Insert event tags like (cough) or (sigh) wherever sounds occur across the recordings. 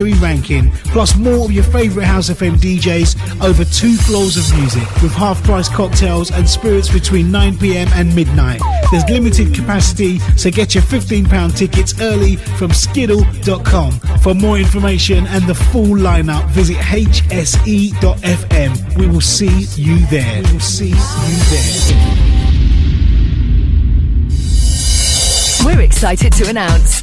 ranking, plus more of your favourite House FM DJs over two floors of music with half price cocktails and spirits between 9pm and midnight. There's limited capacity, so get your £15 tickets early from skiddle.com. For more information and the full lineup, visit hse.fm. We will see you there. We will see you there. We're excited to announce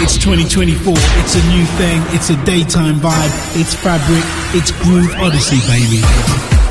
It's 2024, it's a new thing, it's a daytime vibe, it's fabric, it's Groove Odyssey, baby.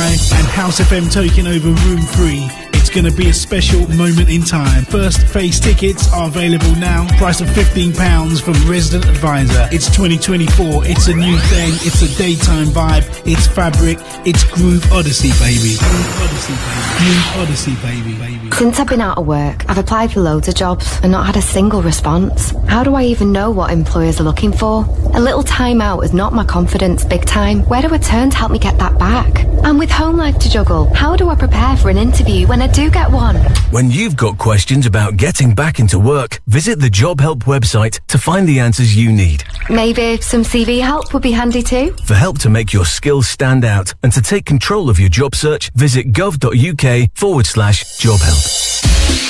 and House FM taking over Room 3. It's going to be a special moment in time. First phase tickets are available now. Price of £15 from Resident Advisor. It's 2024. It's a new thing. It's a daytime vibe. It's fabric. It's Groove Odyssey, baby. Groove Odyssey, baby. Groove Odyssey, baby. baby. Since I've been out of work, I've applied for loads of jobs and not had a single response. How do I even know what employers are looking for? A little time out has knocked my confidence big time. Where do I turn to help me get that back? And with home life to juggle, how do I prepare for an interview when I do get one. When you've got questions about getting back into work, visit the Job Help website to find the answers you need. Maybe some CV help would be handy too. For help to make your skills stand out and to take control of your job search, visit gov.uk forward slash job help.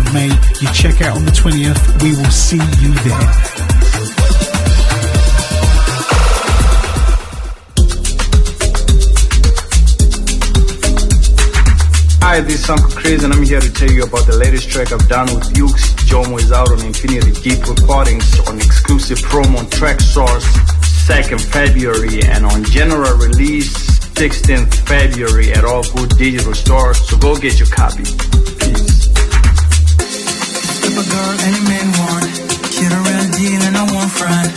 of May. You check out on the 20th. We will see you there. Hi, this is Uncle Chris, and I'm here to tell you about the latest track I've done with Ukes. Jomo is out on Infinity Deep Recordings on exclusive promo on Traxsource 2nd February and on general release 16th February at all good digital stores. So go get your copy. Peace a girl any man want. She a real deal and I want front.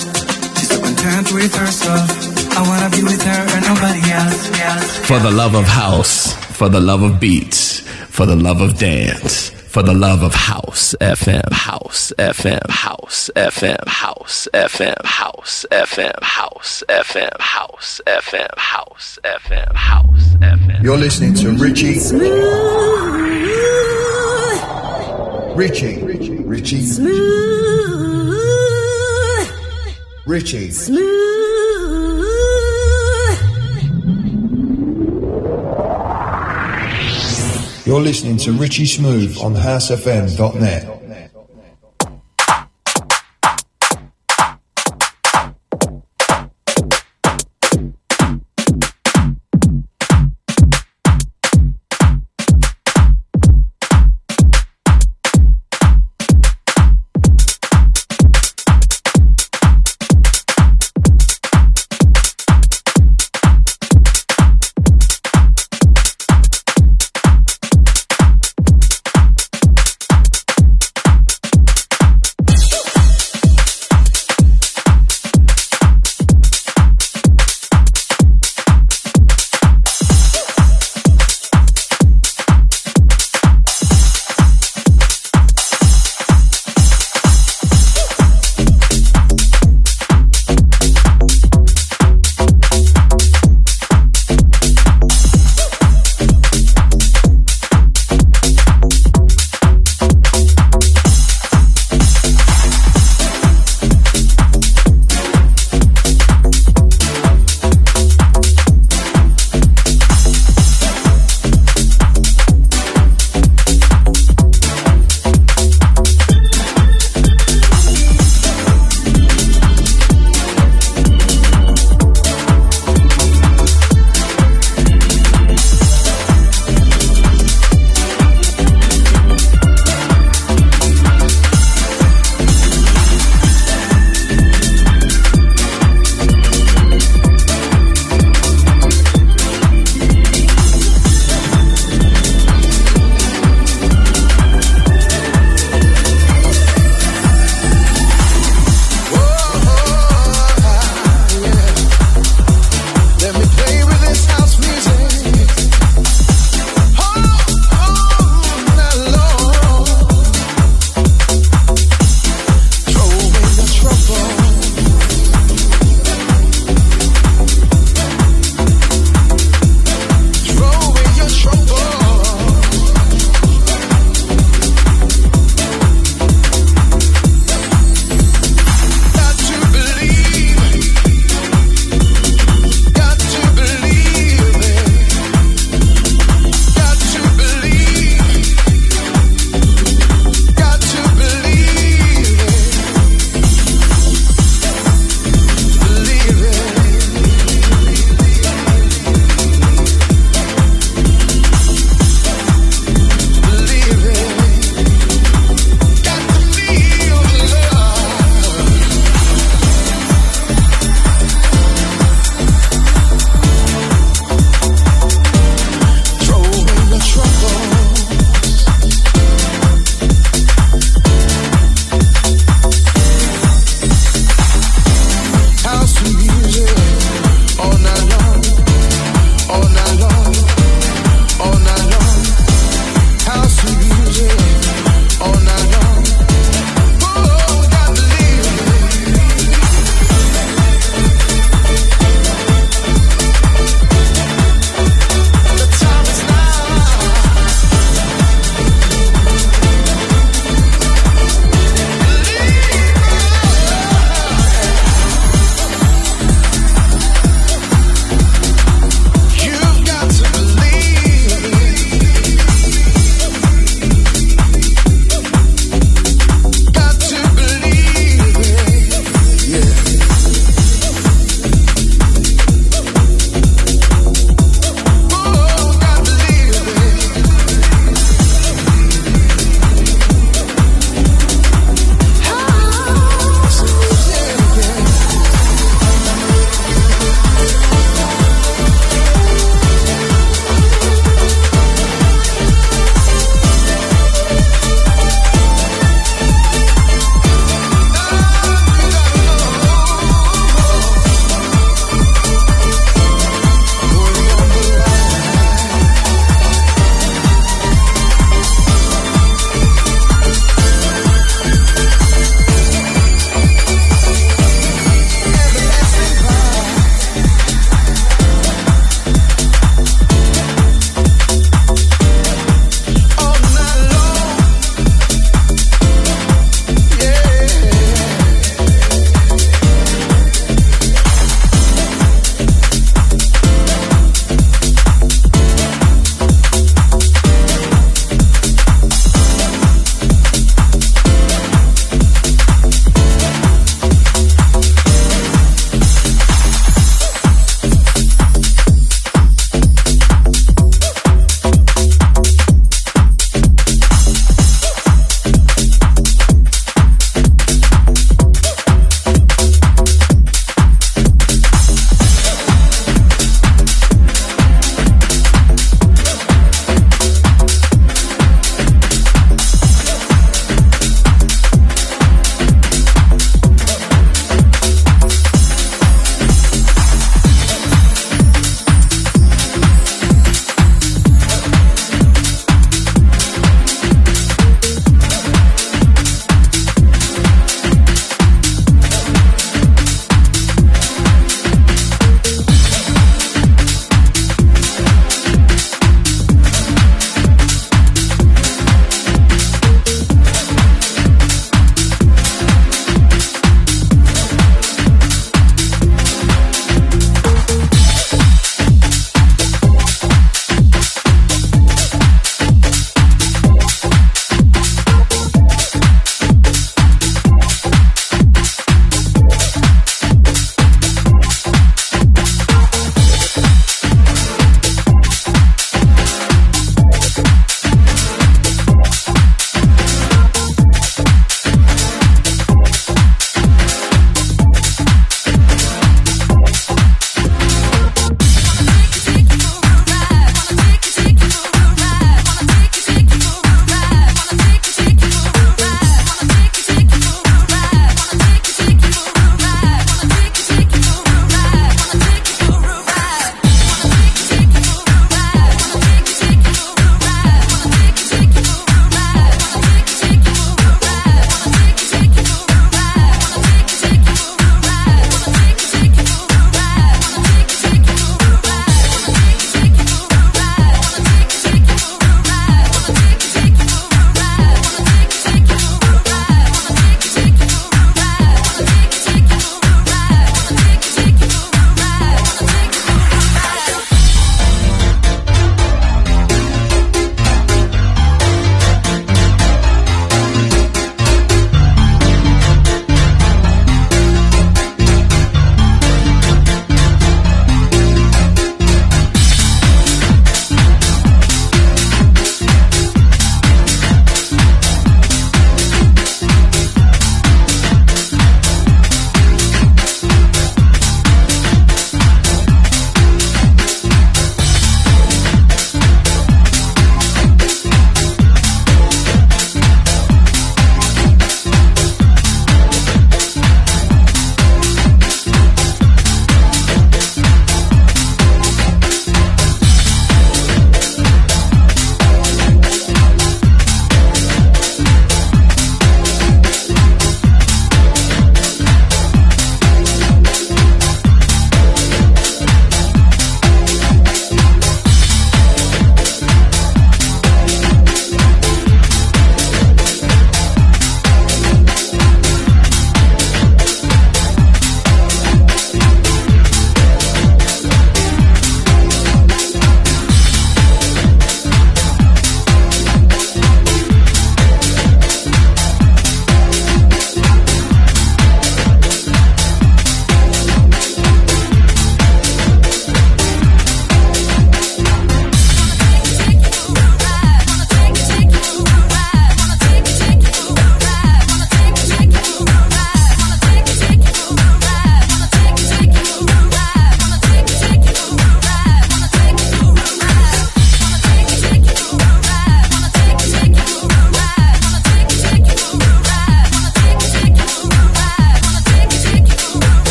She's so content with herself. I wanna be with her and nobody else. For the love of house, for the love of beats, for the love of dance. For the love of house FM, house FM, house FM, house FM, house FM, house FM, house FM, house FM, house FM. You're listening to Richie. Richie. Richie. Smooth. Richie. Smooth. You're listening to Richie Smooth on housefm.net.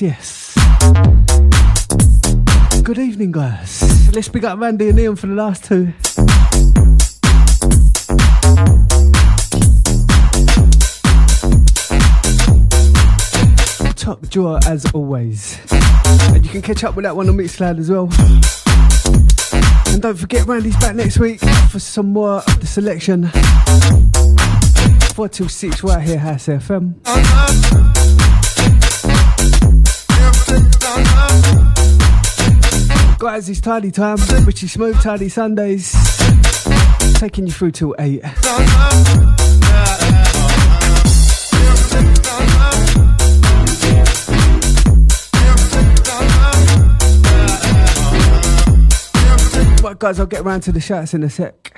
yes. Good evening, guys. Let's pick up Randy and Ian for the last two. Top drawer as always. And you can catch up with that one on Mixcloud as well. And don't forget, Randy's back next week for some more of the selection. 4 till 6 right here, House FM. Guys, it's tidy time. Richie Smooth, Tidy Sundays. Taking you through till 8. Right, guys, I'll get around to the shots in a sec.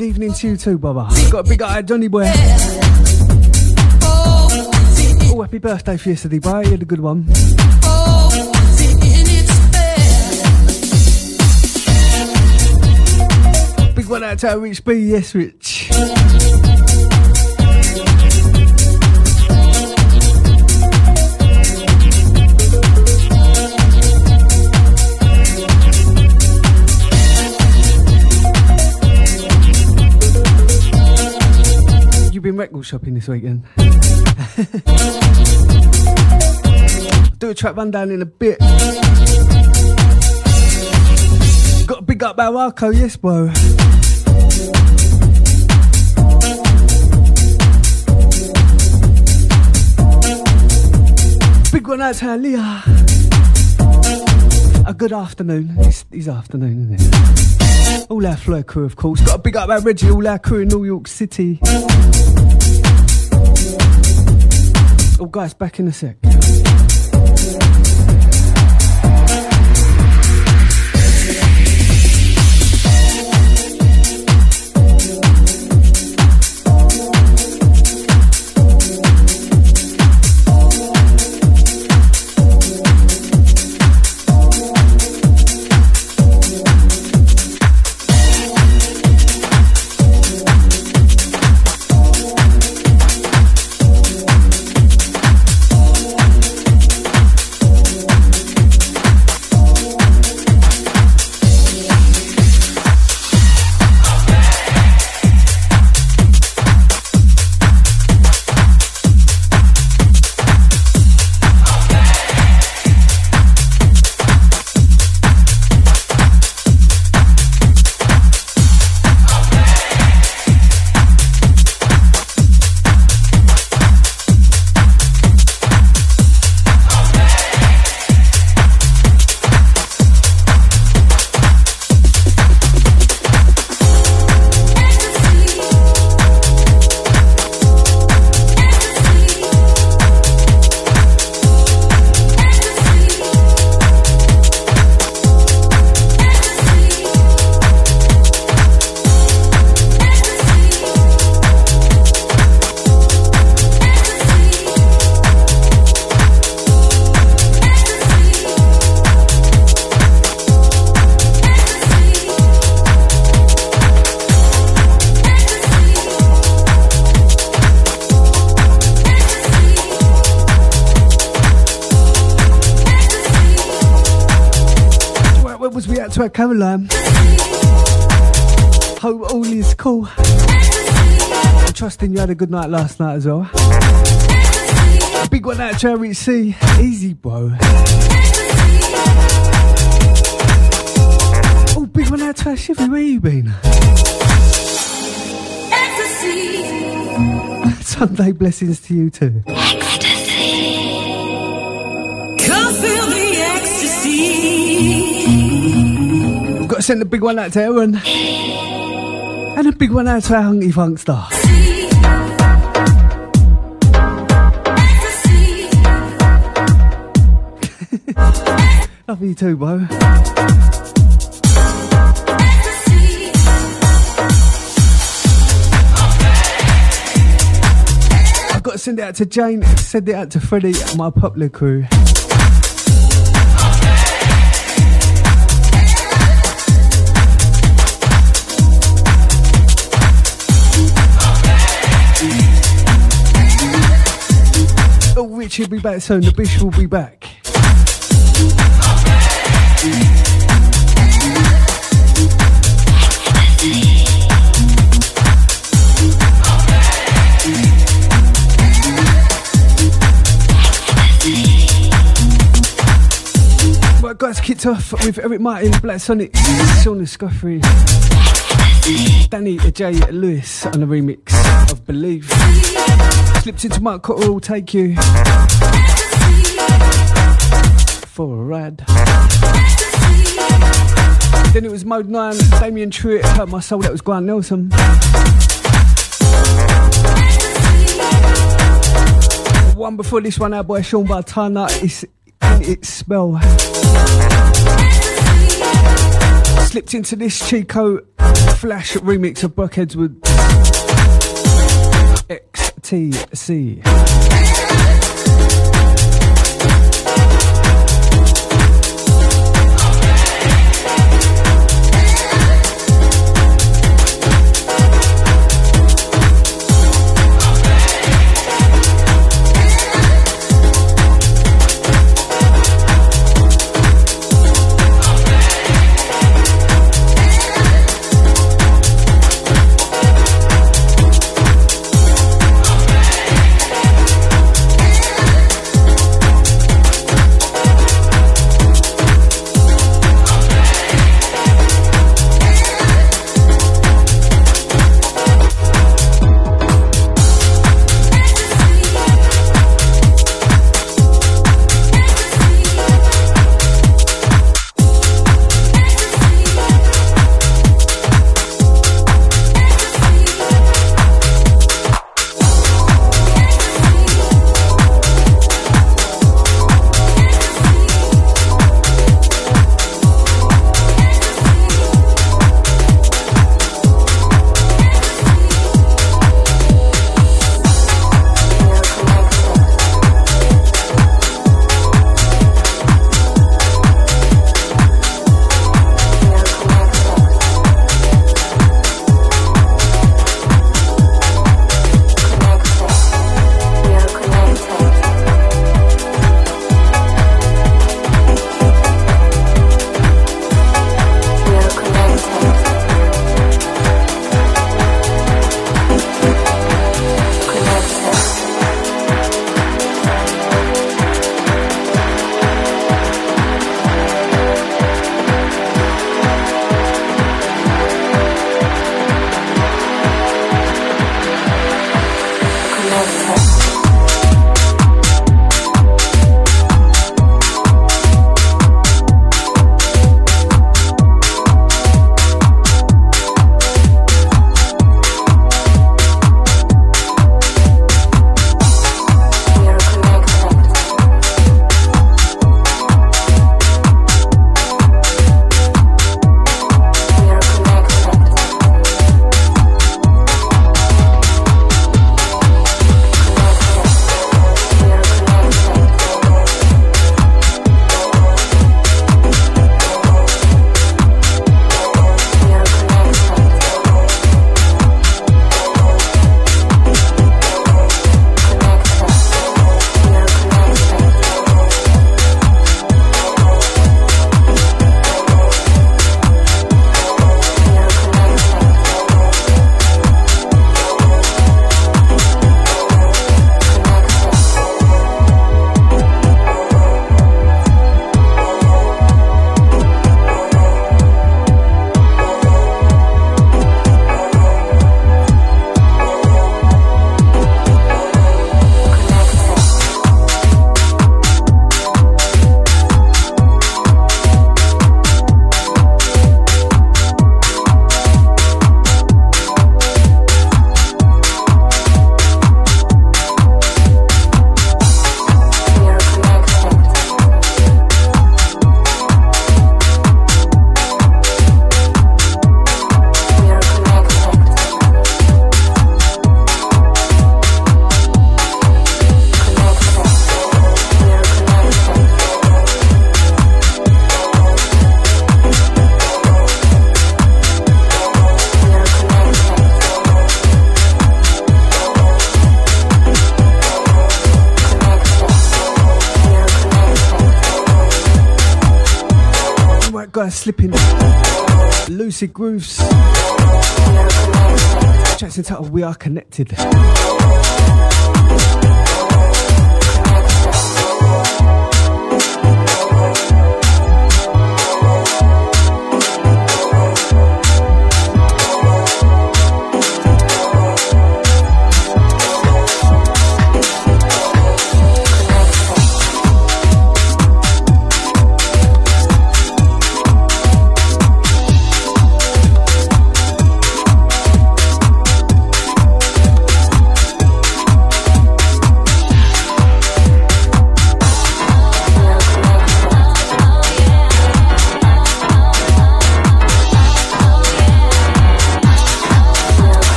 Good evening to you too, Baba. Got a big eye, Johnny boy. Oh, happy birthday for yesterday, bro. You had a good one. Big one out to Rich B, yes, Rich. Been record shopping this weekend? (laughs) Do a track rundown in a bit. Got to big up Barraco, yes, bro. Big one out to Leah. A good afternoon. It's, it's afternoon, isn't it? All our Fleur crew, of course. Got to big up our Reggie, all our crew in New York City. Oh, guys, back in a sec. I'm you had a good night last night as well. Big one out to Eric C. Easy, bro. Oh, big one out to Shivy. Where you been? (laughs) Sunday blessings to you too. Got to send a big one out to Aaron. And a big one out to our Hunky Funk Love you too, bro. I've got to send it out to Jane, send it out to Freddie and my popular crew. Oh, Richie will be back soon. The Bish will be back. Right, guys, kicked off with Eric Martin, Black Sonic, Shauna Scoffrey, Danny J. Lewis on the remix of Believe. Slipped into Mark Cotterill, Take You for a ride. Then it was Mode 9, Damien Truitt, Hurt My Soul, that was Grant Nelson. One before this one, our boy Sean Bartana, it's in its spell. slipped into this Chico Flash remix of Buck Edwards XTC. Lucid Grooves. Tracks entitled We Are Connected.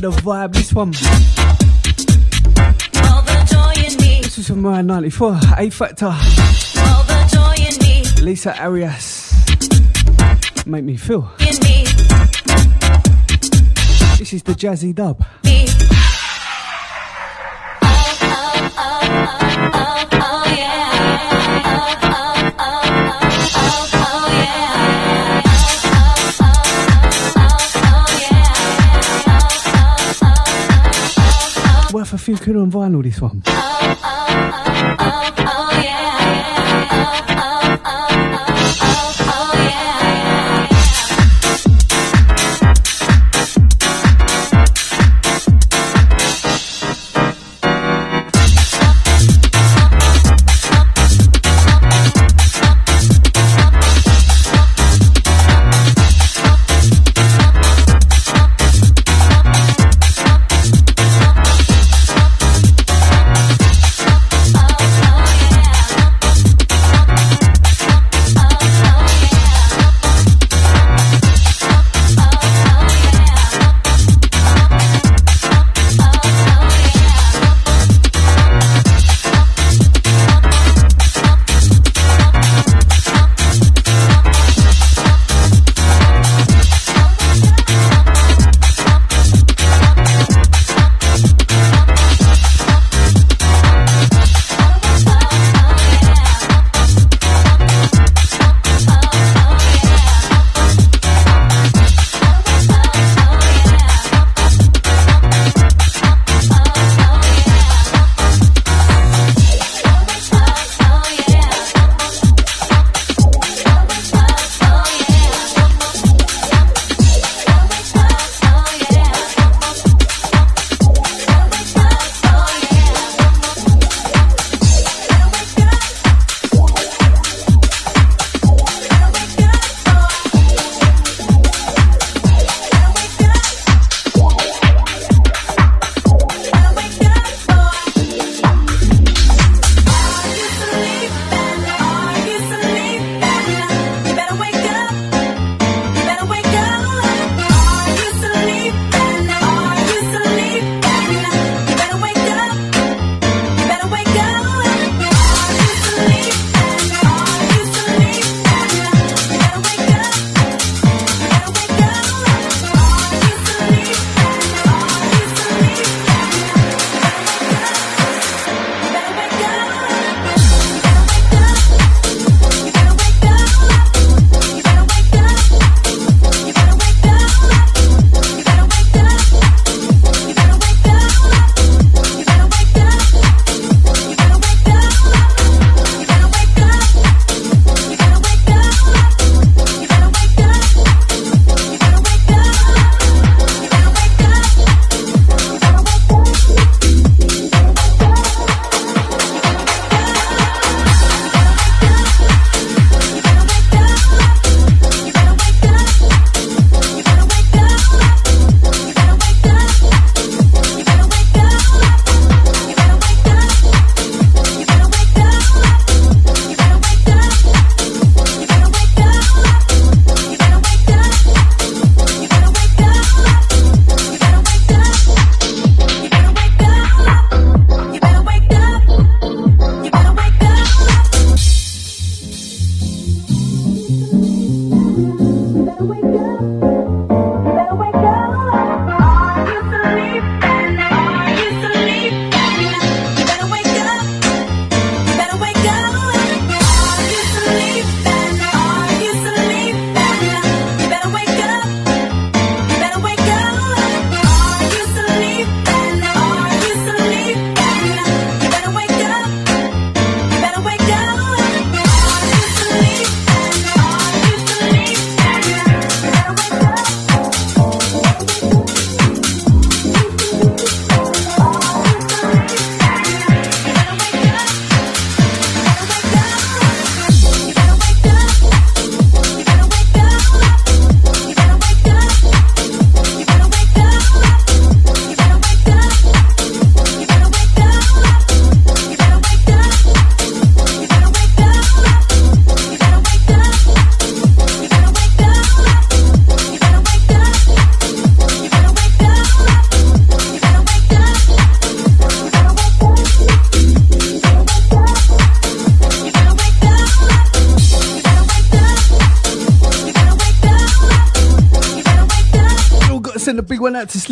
The vibe. This one. This is from around 94. A Factor. Lisa Arias. Make me feel. This is the Jazzy Dub. Worth a few quid on vinyl, this one. Oh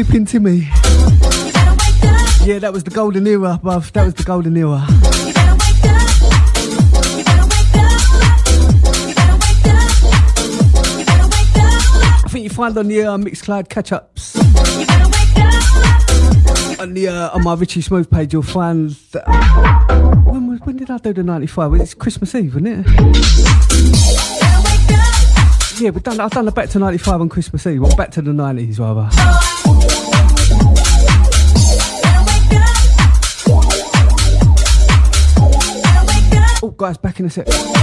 Timmy. Yeah, that was the golden era, bruv. That was the golden era. I think you find on the uh, Mixcloud catch ups on the uh, on my Richie Smooth page, you'll find that. When, was, when did I do the 95? Well, it's Christmas Eve, wasn't it? Yeah, but done, I've done the back to 95 on Christmas Eve. Well, back to the 90s, rather. Oh, guys, back in a sec.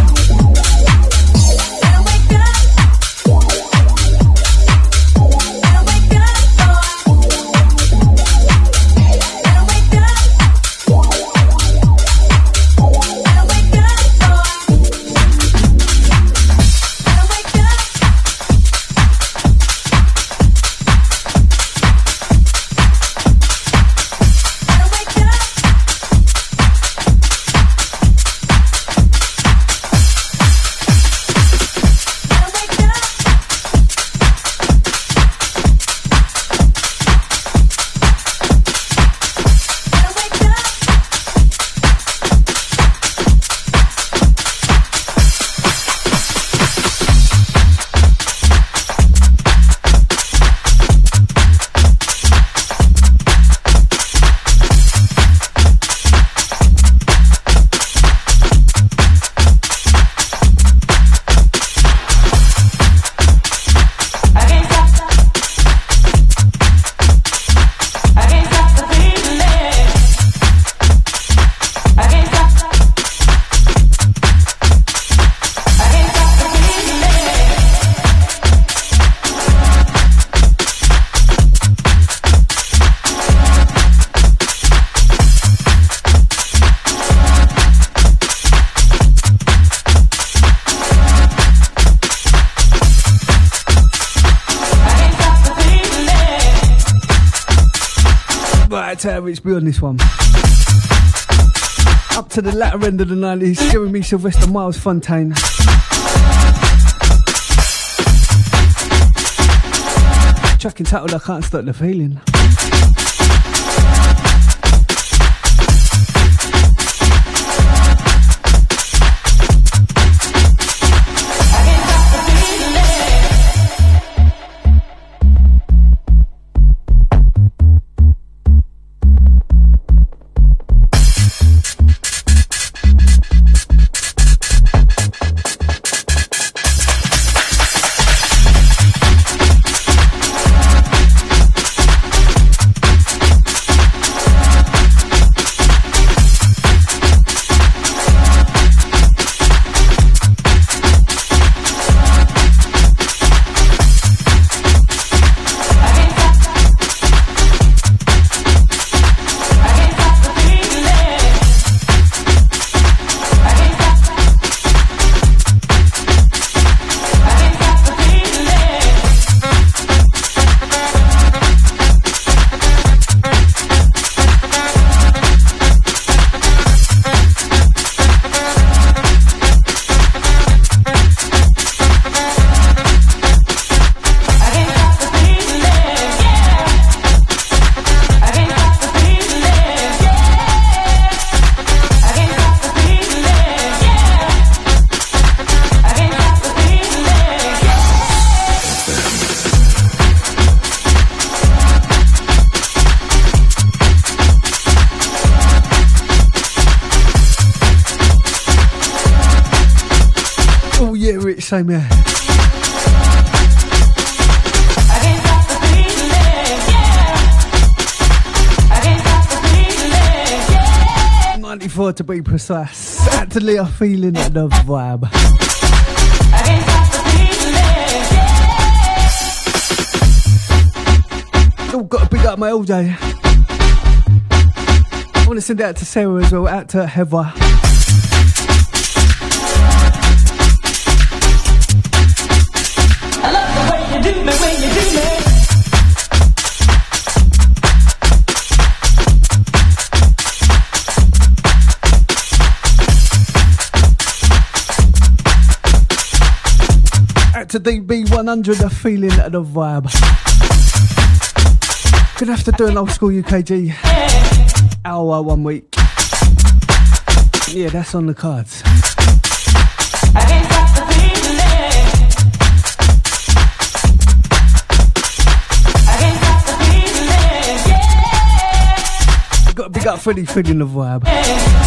Rich B on this one. Up to the latter end of the 90s, giving me Sylvester Miles Fontaine. Track entitled I Can't Stop the Feeling. Be precise. Actually, I'm feeling the vibe. Oh, got to pick up my LJ. I want to send out to Sarah as well, out to Heather. To DB100, a feeling of the vibe. Gonna have to do an old school UKG hour one week. Yeah, that's on the cards. The. Gotta big up Freddie feeling the vibe.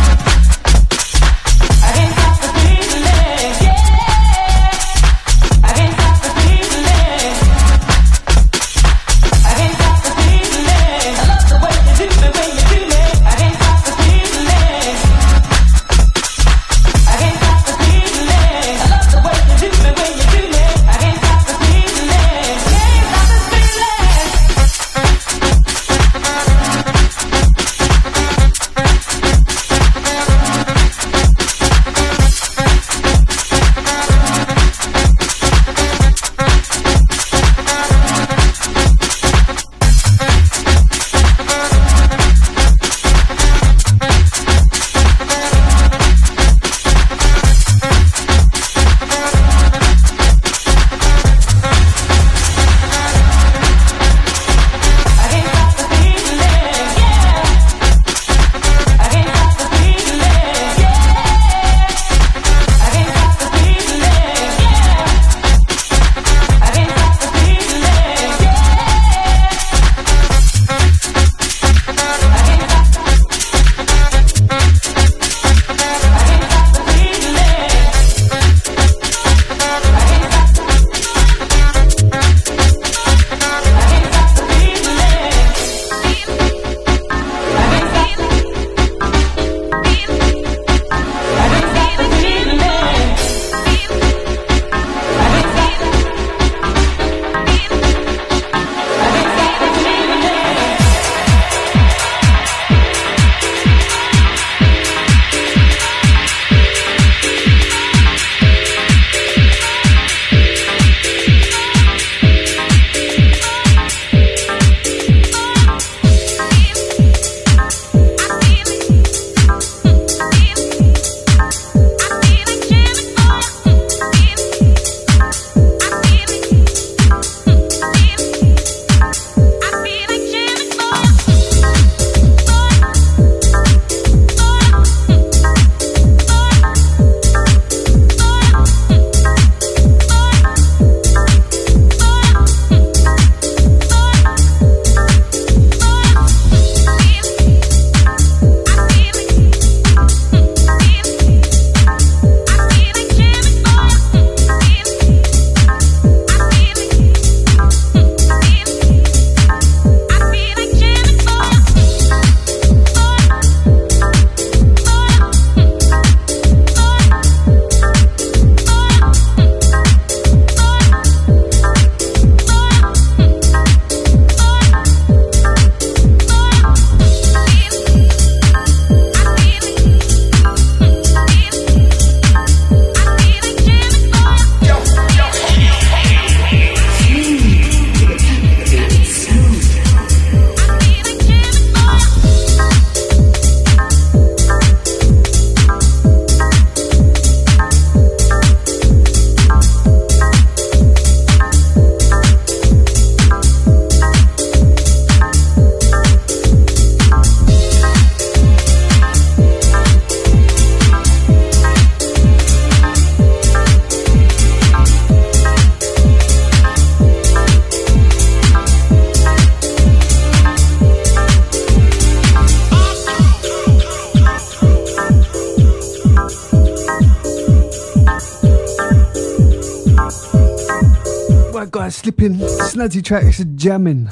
Tracks are jamming.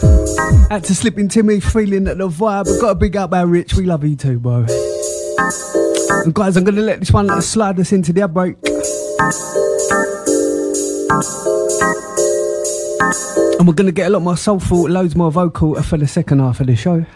Had to slip in Timmy, feeling that the vibe. Got a big up our Rich. We love you too, bro. And guys, I'm gonna let this one slide us into the break. And we're gonna get a lot more soulful, loads more vocal for the second half of the show.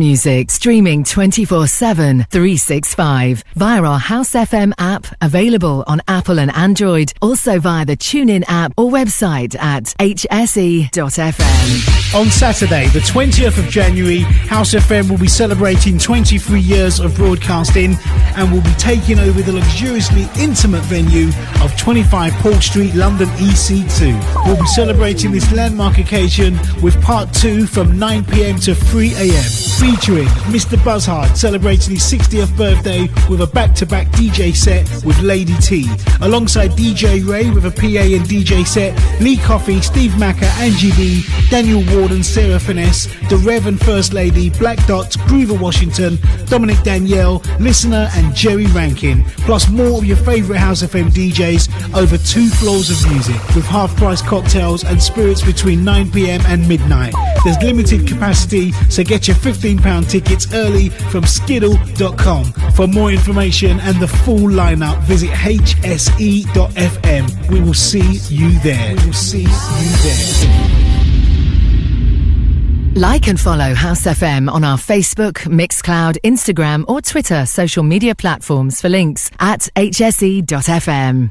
Music music, streaming 24 7, 365 via our House FM app, available on Apple and Android, also via the TuneIn app or website at hse.fm. On Saturday, the 20th of January, House FM will be celebrating 23 years of broadcasting and will be taking over the luxuriously intimate venue of 25 Paul Street, London EC2. We'll be celebrating this landmark occasion with part two from 9 pm to 3 am, featuring Mr. Buzzhard celebrating his 60th birthday with a back to back DJ set with Lady T, alongside DJ Ray with a PA and DJ set, Lee Coffey, Steve Macker, Angie B, Daniel Warden, Sarah Finesse, The Rev and First Lady, Black Dots, Groover Washington, Dominic Danielle, Listener, and Jerry Rankin, plus more of your favourite House FM DJs over two floors of music with half price cocktails and spirits between 9 pm and midnight. There's limited capacity, so get your £15 tickets early from skiddle.com. For more information and the full lineup, visit hse.fm. We will see you there. We will see you there. Like and follow House FM on our Facebook, Mixcloud, Instagram, or Twitter social media platforms for links at hse.fm.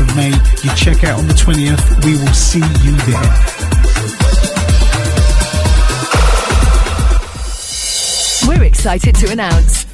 of May. You check out on the 20th. We will see you there. We're excited to announce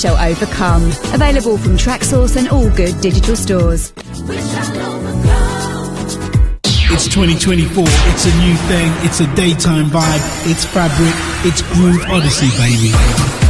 shall overcome. Available from Traxsource and all good digital stores. It's 2024, it's a new thing, it's a daytime vibe, it's fabric, it's Groove Odyssey, baby.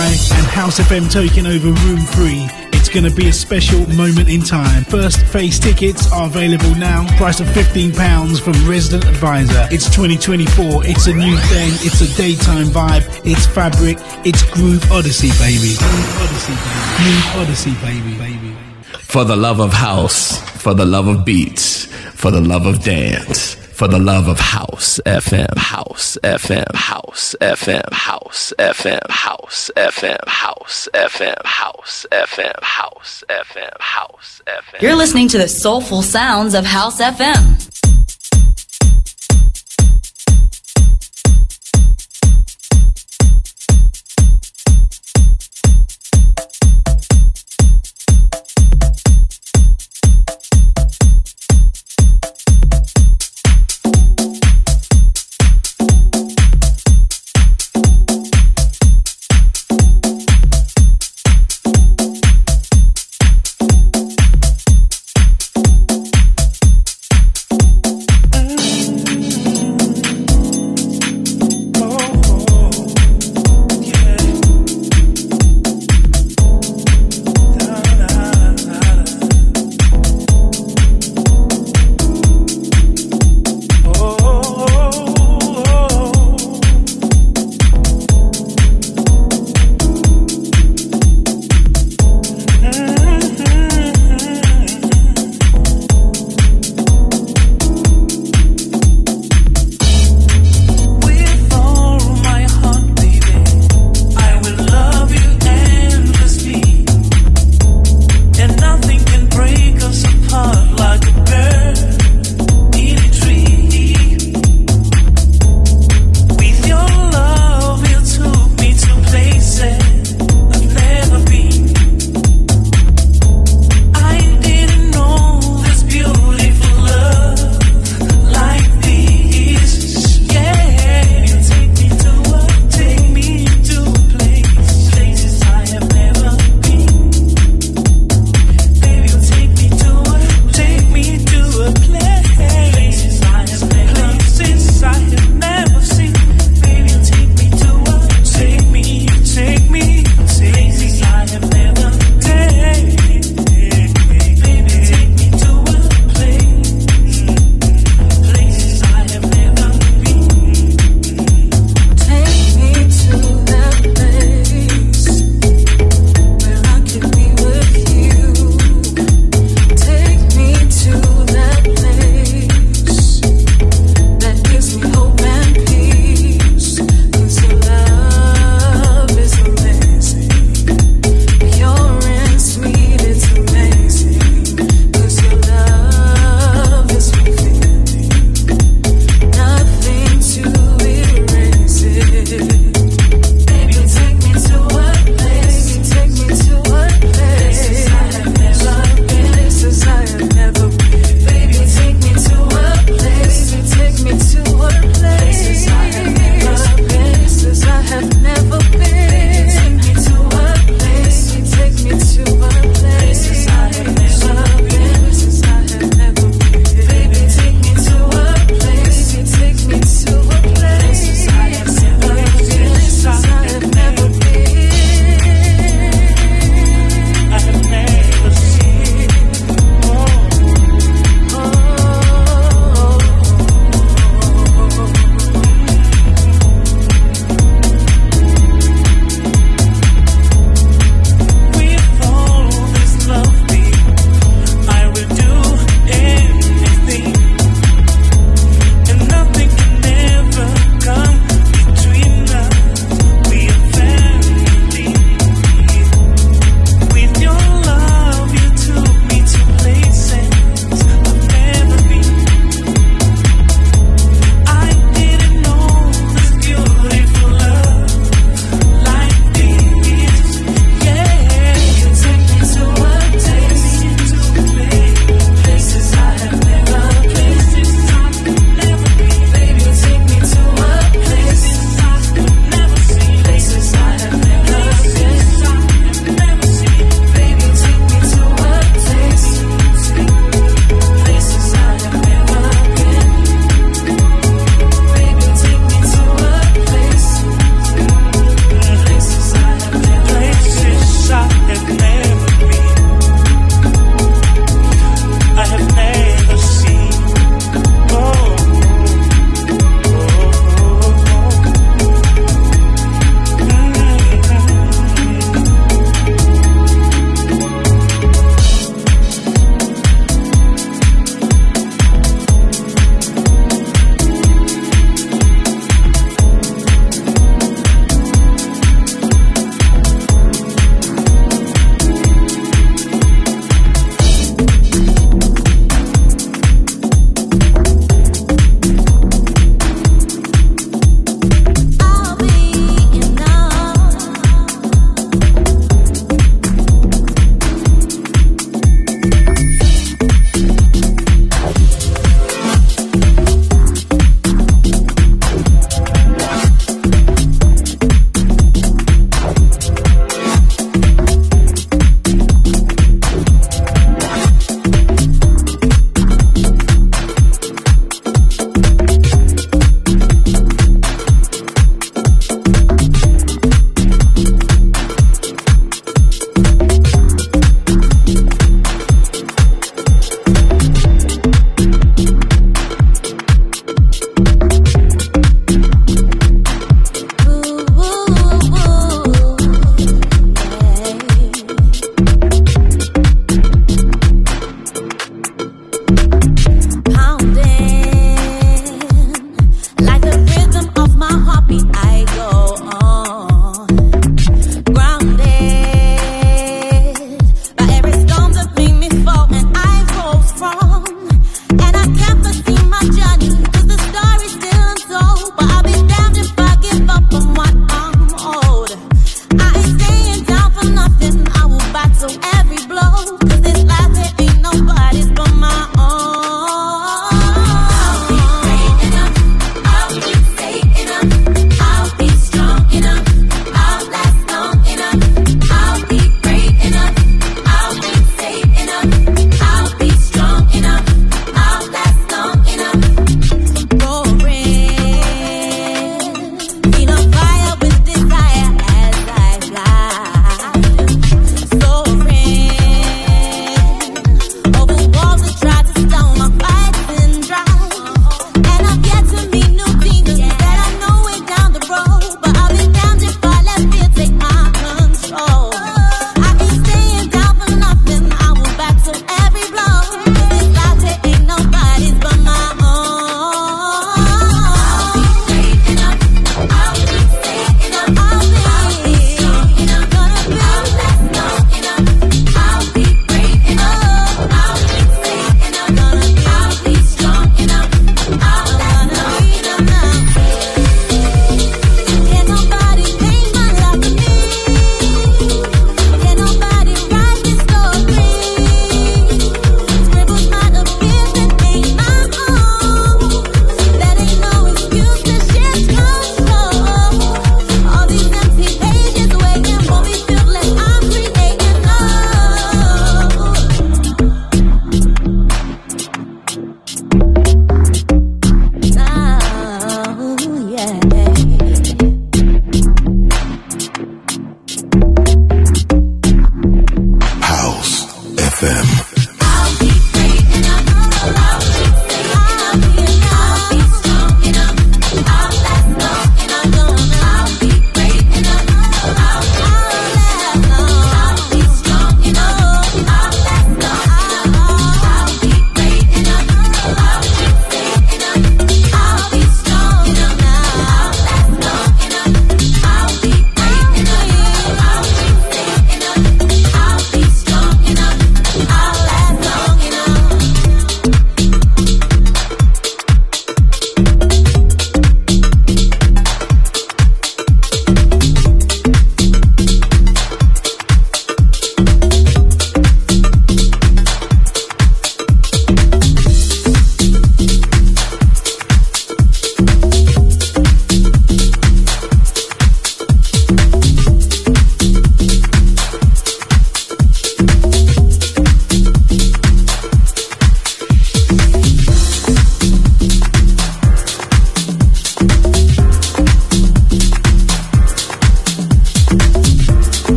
and House FM taking over Room 3. It's going to be a special moment in time. First phase tickets are available now. Price of £15 from Resident Advisor. It's 2024. It's a new thing. It's a daytime vibe. It's fabric. It's Groove Odyssey, baby. Groove Odyssey, baby. Groove Odyssey, baby. baby. For the love of house, for the love of beats, for the love of dance, for the love of house FM, house FM, house FM, house FM, house FM, house FM, house FM, house FM, house FM. You're listening to the soulful sounds of House FM.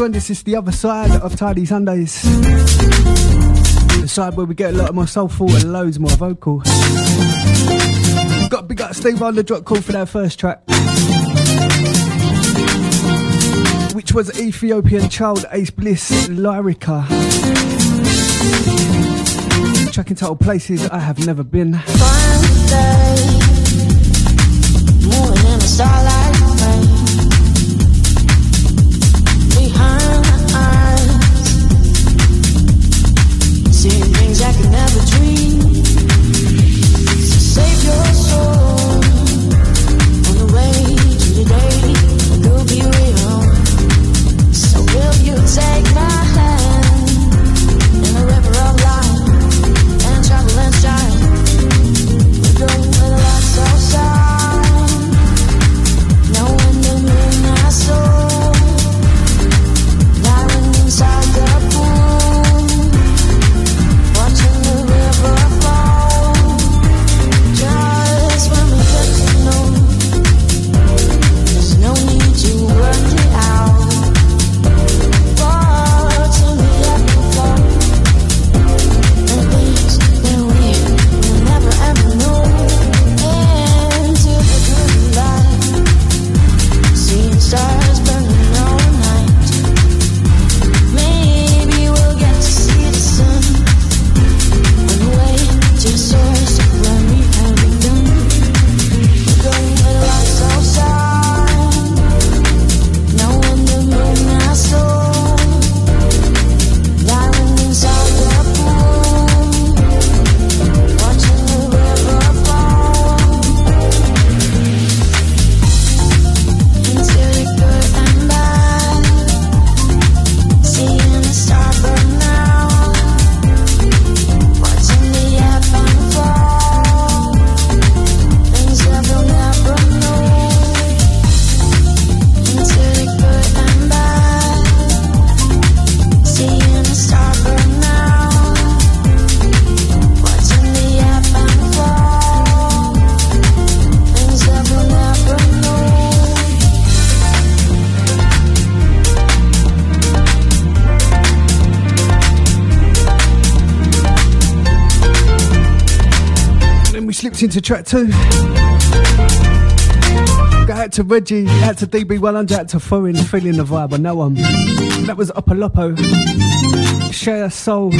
Joined us, it's the other side of Tidy Sundays. The side where we get a lot more soulful and loads more vocal. Got big up Steve on the drop call for that first track. Which was Ethiopian child Ace Bliss Lyrica. Track entitled Places I Have Never Been. Into track two. Go out to Reggie, out to DB100, out to Foreign, feeling the vibe on that one. That was Upalopo. Share Soul.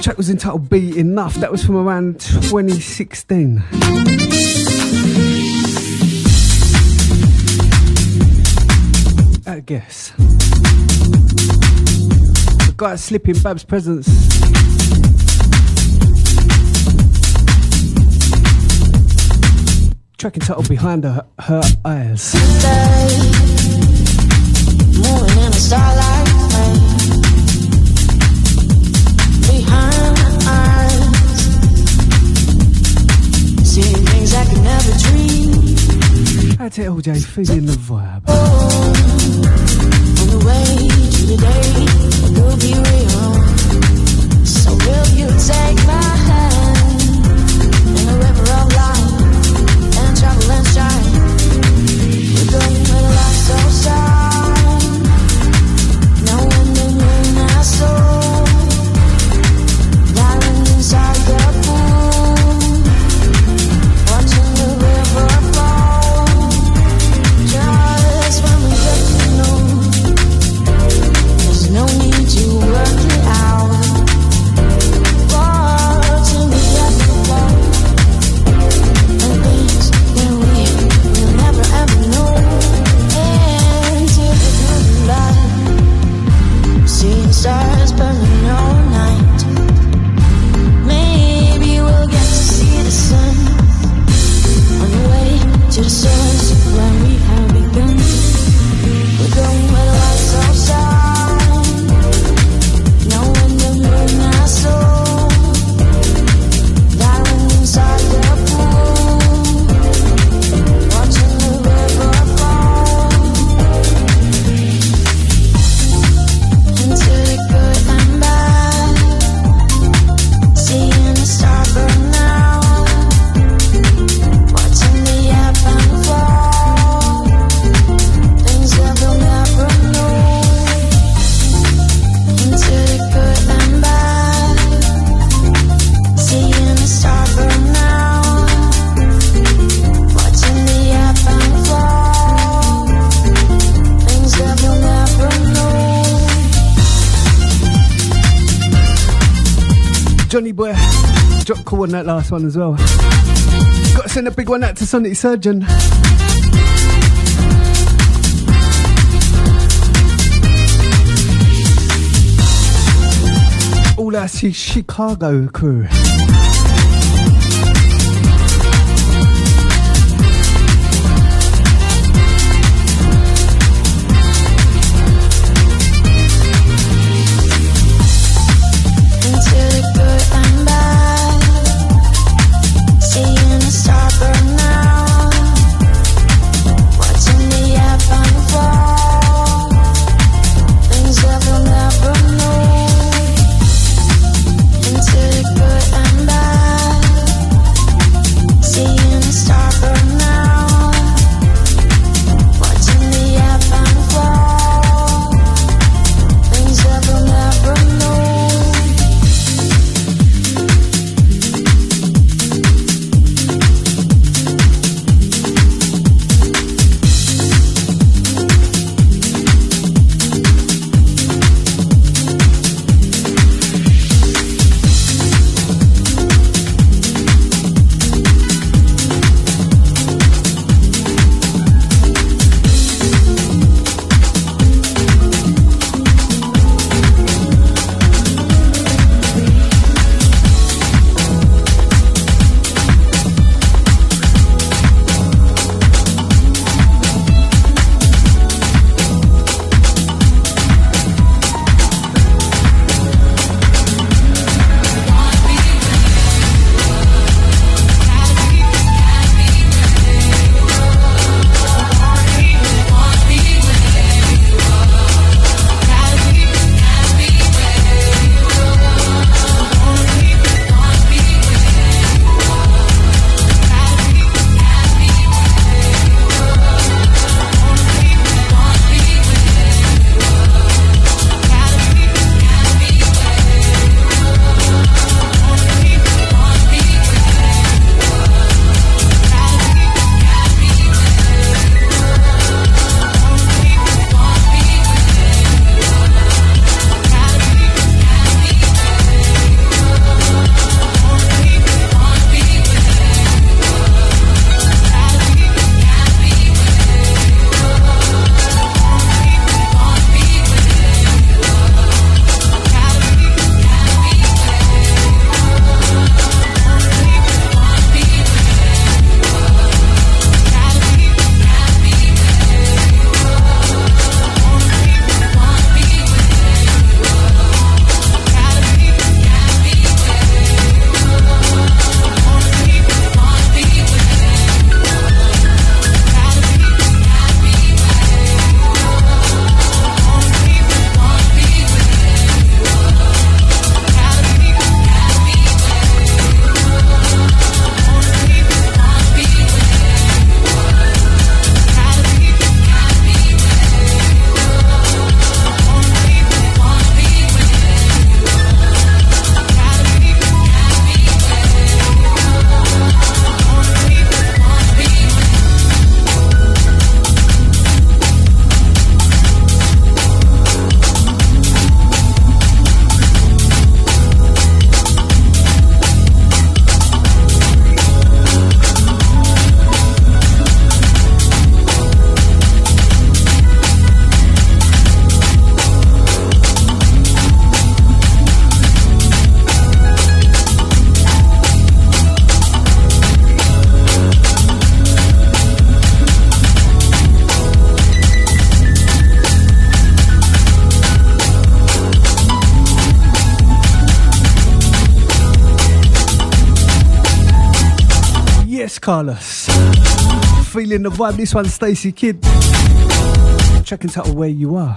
track was entitled Be Enough. That was from around 2016. I guess. The guy slipping Bab's presence. Track entitled Behind Her, Eyes. dream. That's it, OJ, oh, feeling the vibe. Oh, on the way to the day, it will be real. Drop call on that last one as well. Got to send a big one out to Sonic Surgeon. All our Chicago crew. Vibe. This one, Stacy Kidd. Checking out where you are.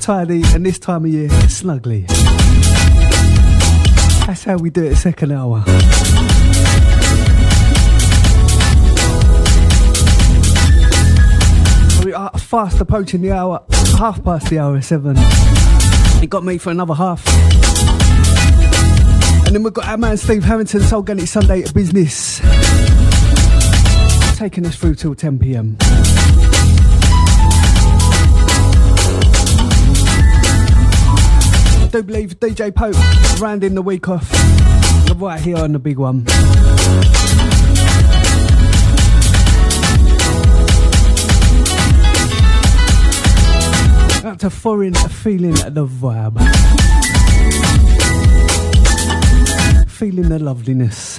Tidy, and this time of year, snugly. That's how we do it second hour. We are fast approaching the hour, half past the hour seven. It got me for another half. And then we've got our man Steve Harrington, Soul Gun Sunday Business. Taking us through till 10 pm. Do believe DJ Pope rounding the week off right here on the big one. That's a foreign feeling the vibe. Feeling the loveliness.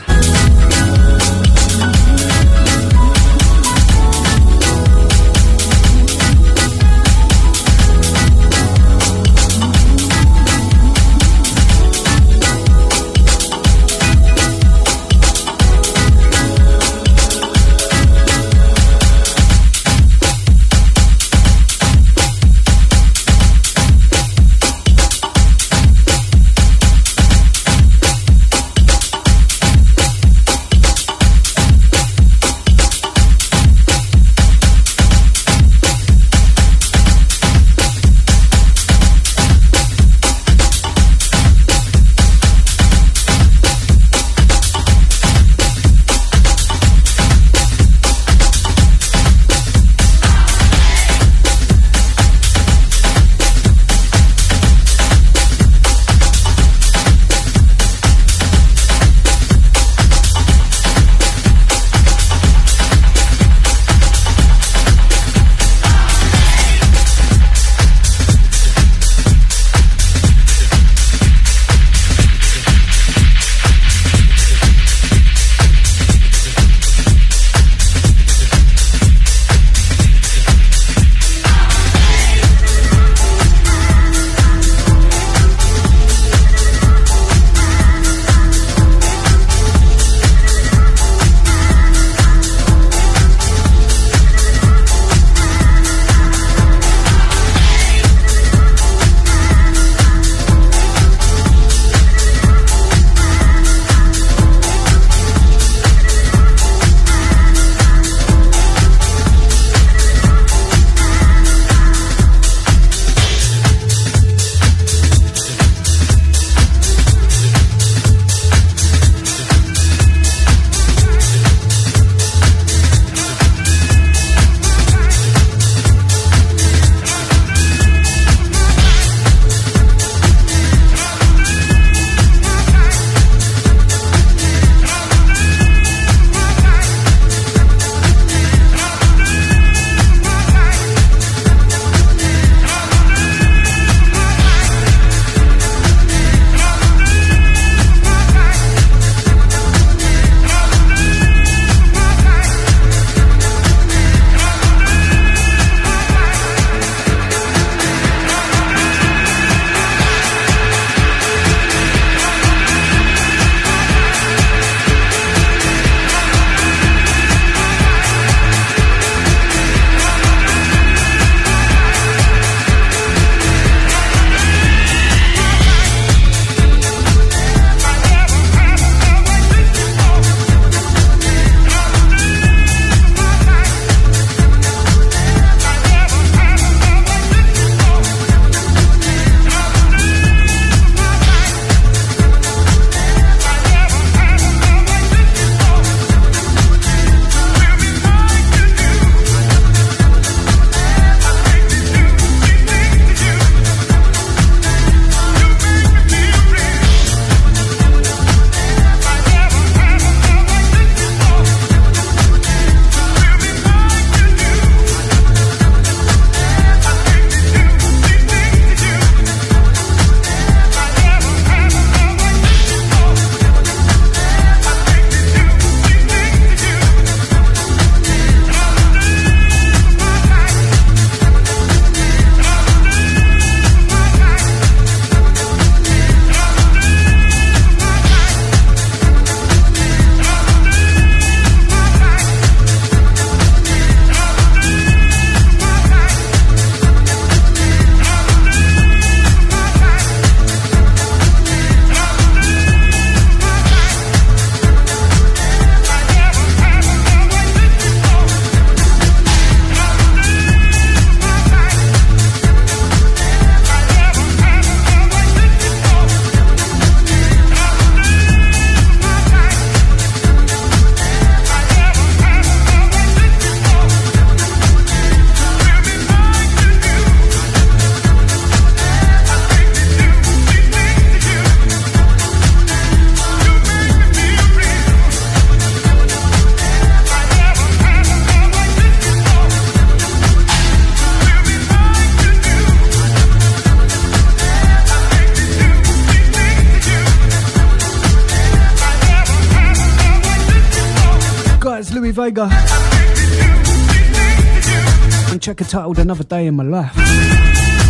And check it titled Another Day in My Life.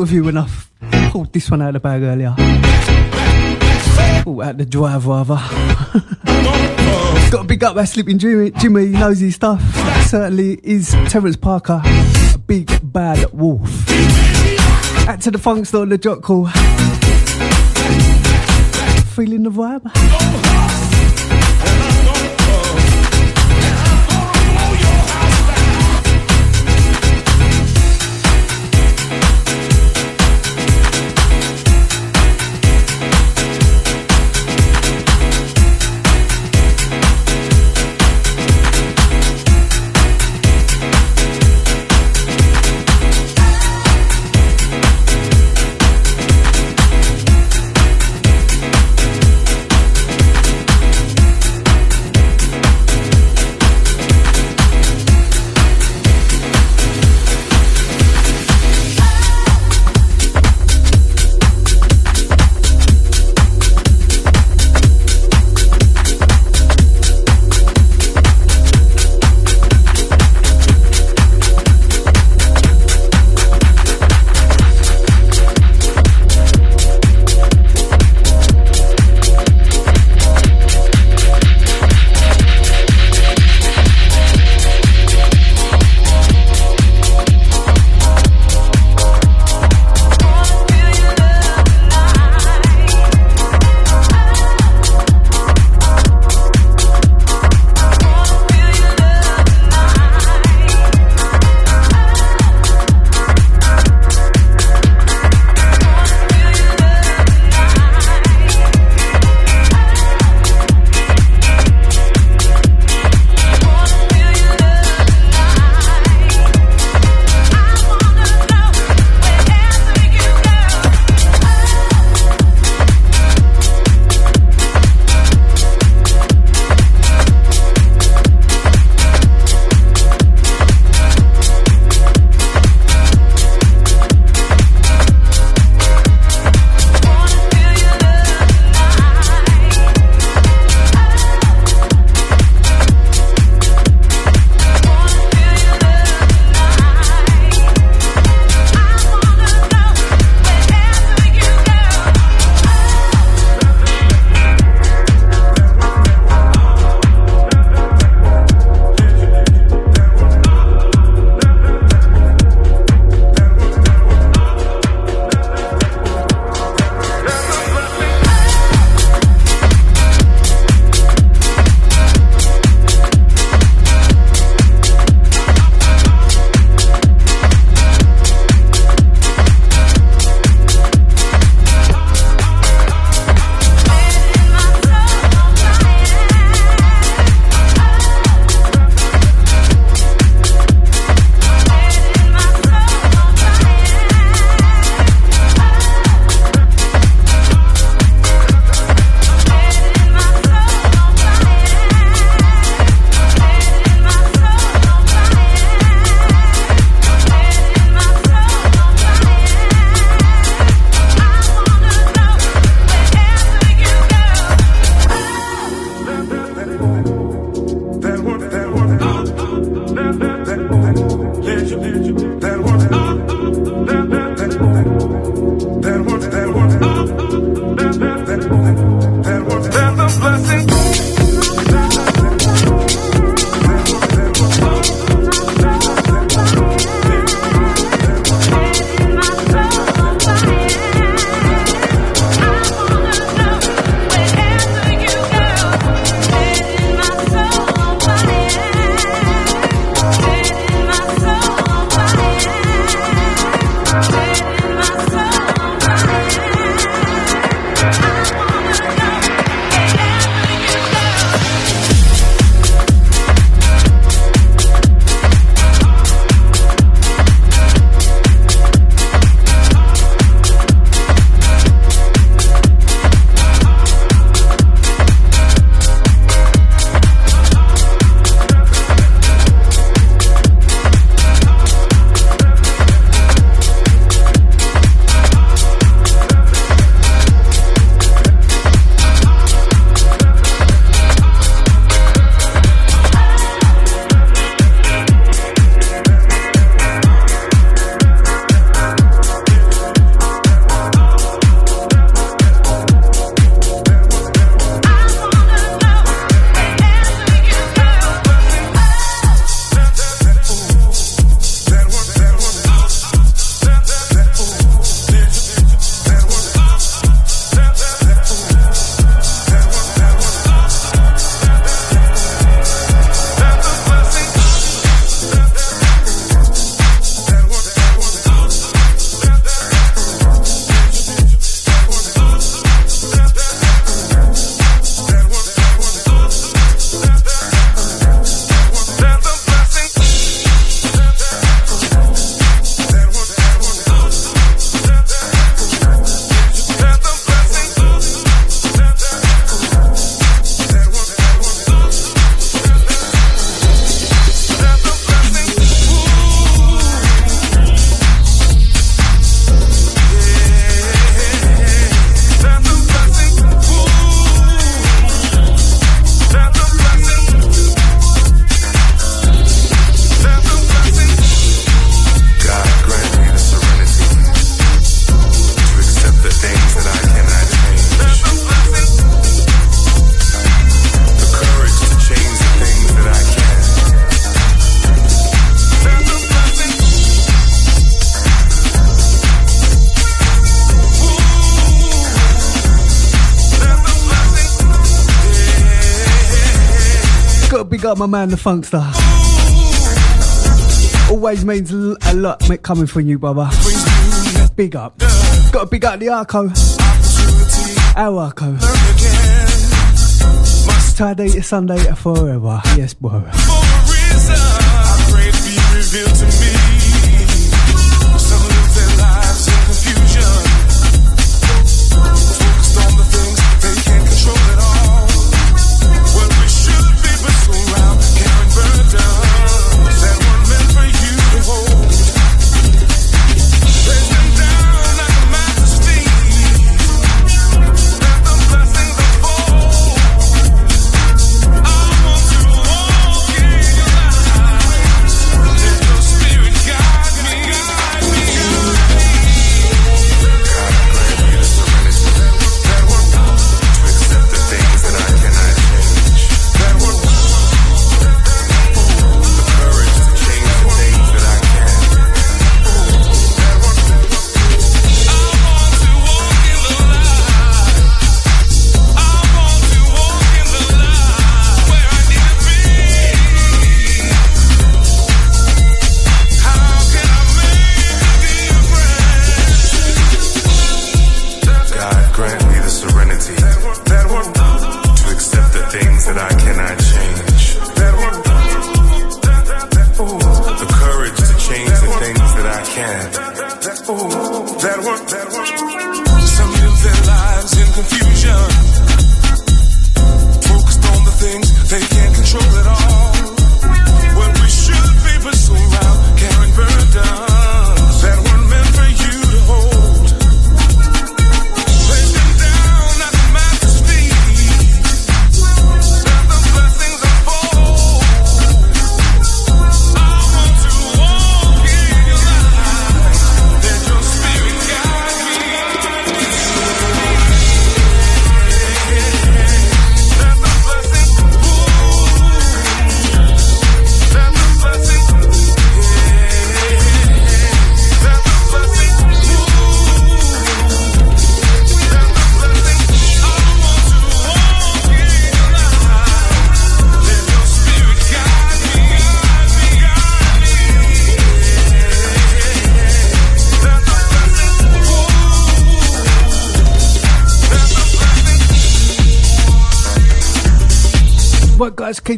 Of you when pulled this one out of the bag earlier. Oh, out the drive, rather. (laughs) Got to big up that sleeping Jimmy. Jimmy knows his stuff. Certainly is Terrence Parker, a big bad wolf. Out to the funk store, the jock call. Feeling the vibe? Up my man, the Funkster. Always means a lot coming from you, brother. Big up. Got to big up the Arco. Our Arco. Saturday to Sunday forever. Yes, bro.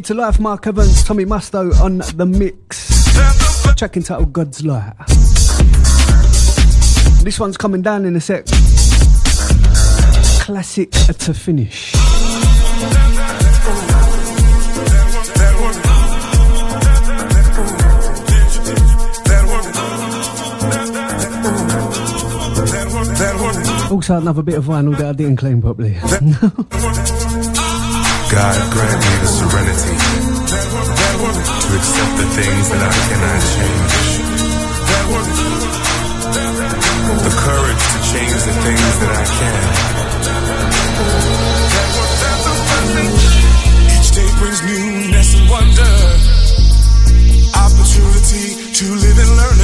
Key to Life, Mark Evans, Tommy Musto on the mix. Track entitled God's Light. This one's coming down in a sec. Classic to finish. Also, another bit of vinyl that I didn't claim properly. (laughs) God grant me the serenity to accept the things that I cannot change. The courage to change the things that I can. Each day brings newness and wonder. Opportunity to live and learn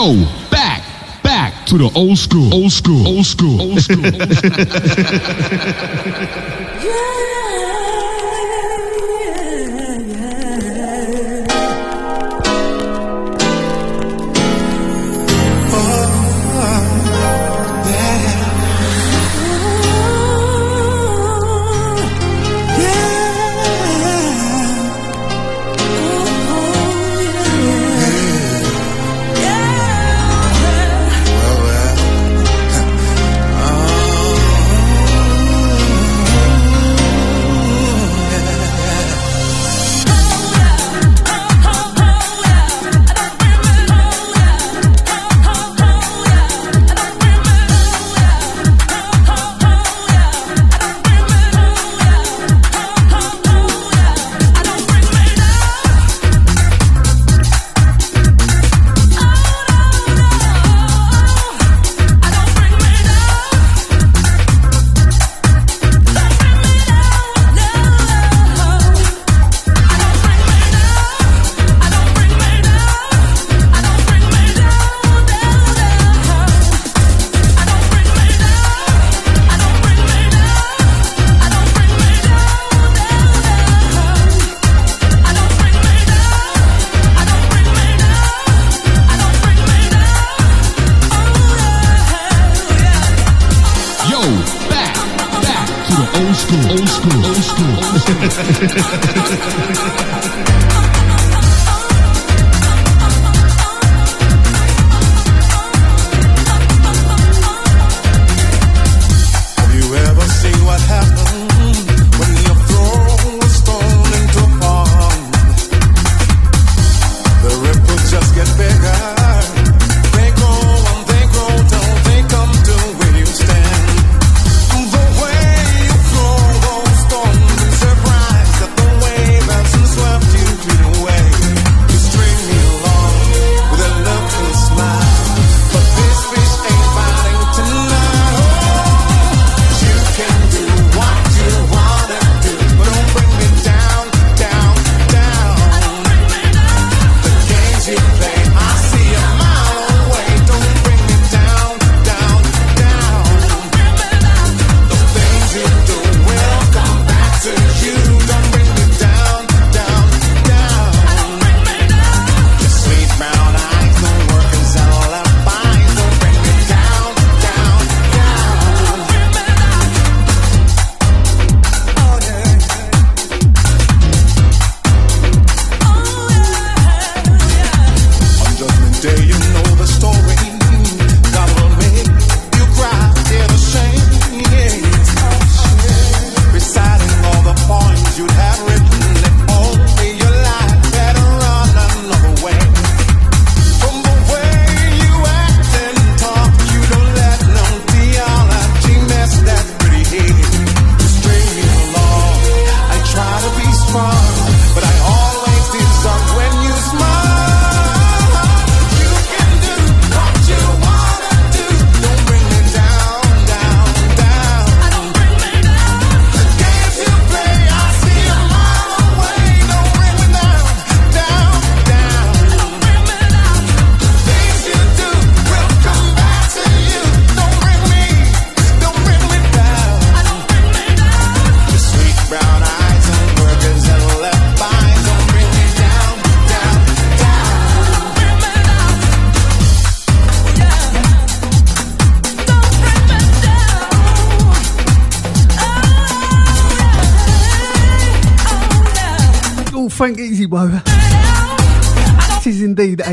Yo, back, back to the old school, old school, old school, old school. (laughs) Old school.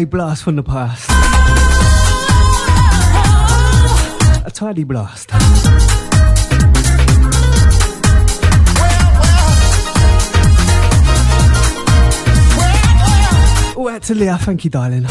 blast from the past. A tidy blast. Oh, to Leah! thank you, darling.